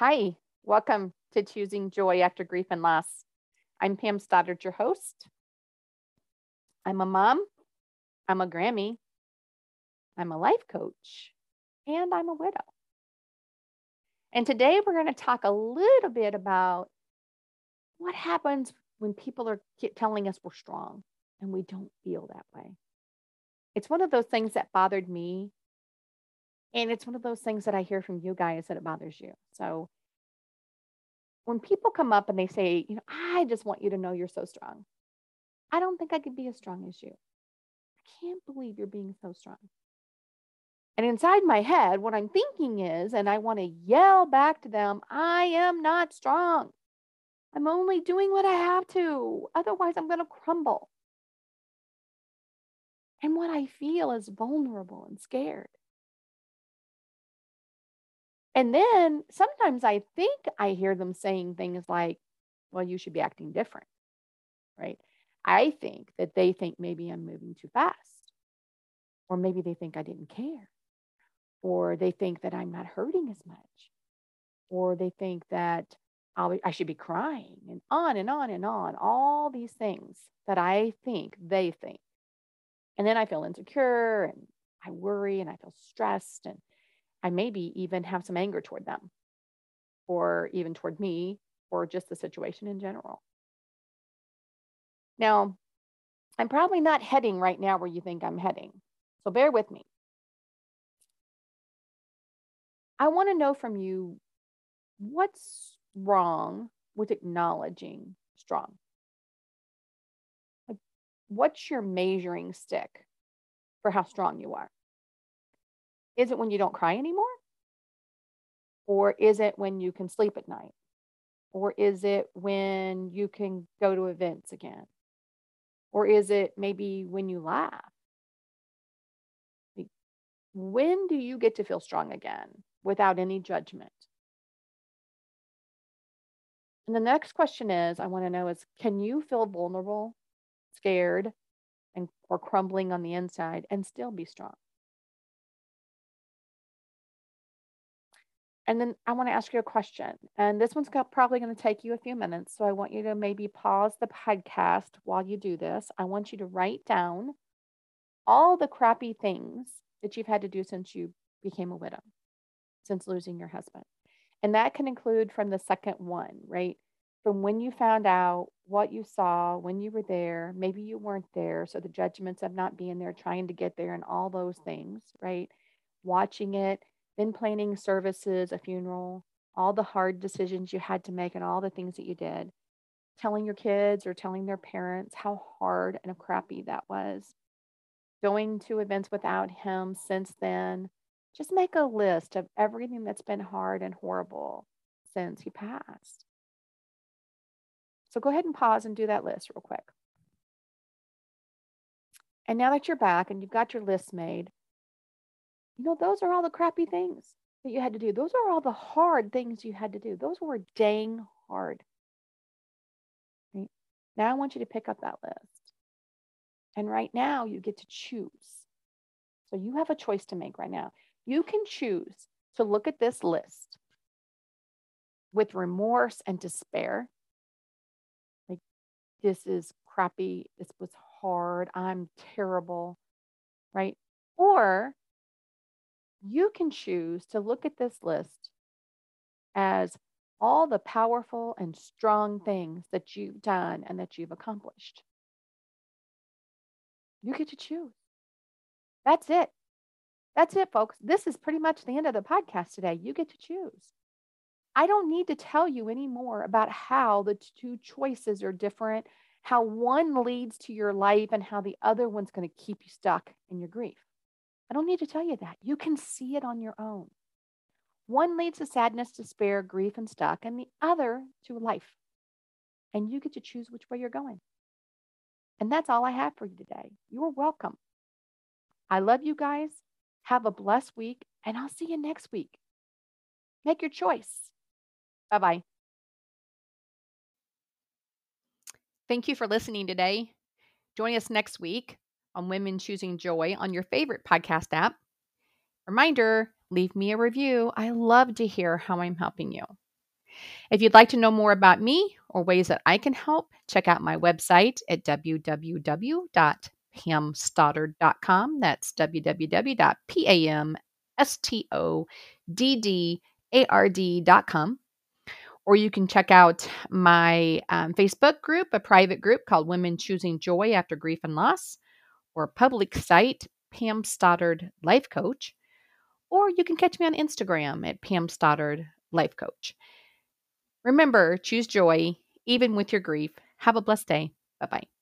Hi, welcome to Choosing Joy After Grief and Loss. I'm Pam Stoddard, your host. I'm a mom, I'm a Grammy, I'm a life coach, and I'm a widow. And today we're going to talk a little bit about what happens when people are telling us we're strong and we don't feel that way. It's one of those things that bothered me and it's one of those things that I hear from you guys that it bothers you. So when people come up and they say, you know, I just want you to know you're so strong. I don't think I could be as strong as you. I can't believe you're being so strong. And inside my head, what I'm thinking is, and I want to yell back to them, I am not strong. I'm only doing what I have to. Otherwise, I'm going to crumble. And what I feel is vulnerable and scared. And then sometimes I think I hear them saying things like, well, you should be acting different, right? I think that they think maybe I'm moving too fast, or maybe they think I didn't care, or they think that I'm not hurting as much, or they think that I'll, I should be crying, and on and on and on. All these things that I think they think. And then I feel insecure and I worry and I feel stressed and I maybe even have some anger toward them or even toward me or just the situation in general. Now, I'm probably not heading right now where you think I'm heading. So bear with me. I want to know from you what's wrong with acknowledging strong? Like, what's your measuring stick for how strong you are? Is it when you don't cry anymore? Or is it when you can sleep at night? Or is it when you can go to events again? Or is it maybe when you laugh? When do you get to feel strong again without any judgment? And the next question is I want to know is can you feel vulnerable, scared, and or crumbling on the inside and still be strong? And then I want to ask you a question. And this one's probably going to take you a few minutes. So I want you to maybe pause the podcast while you do this. I want you to write down all the crappy things that you've had to do since you became a widow, since losing your husband. And that can include from the second one, right? From when you found out what you saw, when you were there, maybe you weren't there. So the judgments of not being there, trying to get there, and all those things, right? Watching it then planning services, a funeral, all the hard decisions you had to make and all the things that you did, telling your kids or telling their parents how hard and crappy that was, going to events without him since then. Just make a list of everything that's been hard and horrible since he passed. So go ahead and pause and do that list real quick. And now that you're back and you've got your list made, you know, those are all the crappy things that you had to do. Those are all the hard things you had to do. Those were dang hard. Right? Now I want you to pick up that list. And right now you get to choose. So you have a choice to make right now. You can choose to look at this list with remorse and despair. Like, this is crappy. This was hard. I'm terrible. Right? Or you can choose to look at this list as all the powerful and strong things that you've done and that you've accomplished. You get to choose. That's it. That's it, folks. This is pretty much the end of the podcast today. You get to choose. I don't need to tell you any more about how the two choices are different, how one leads to your life, and how the other one's going to keep you stuck in your grief. I don't need to tell you that. You can see it on your own. One leads to sadness, despair, grief, and stuck, and the other to life. And you get to choose which way you're going. And that's all I have for you today. You're welcome. I love you guys. Have a blessed week, and I'll see you next week. Make your choice. Bye bye. Thank you for listening today. Join us next week on Women Choosing Joy on your favorite podcast app. Reminder leave me a review. I love to hear how I'm helping you. If you'd like to know more about me or ways that I can help, check out my website at www.pamstoddard.com. That's www.pamstoddard.com. Or you can check out my um, Facebook group, a private group called Women Choosing Joy After Grief and Loss, or public site, Pam Stoddard Life Coach. Or you can catch me on Instagram at Pam Stoddard Life Coach. Remember, choose joy even with your grief. Have a blessed day. Bye bye.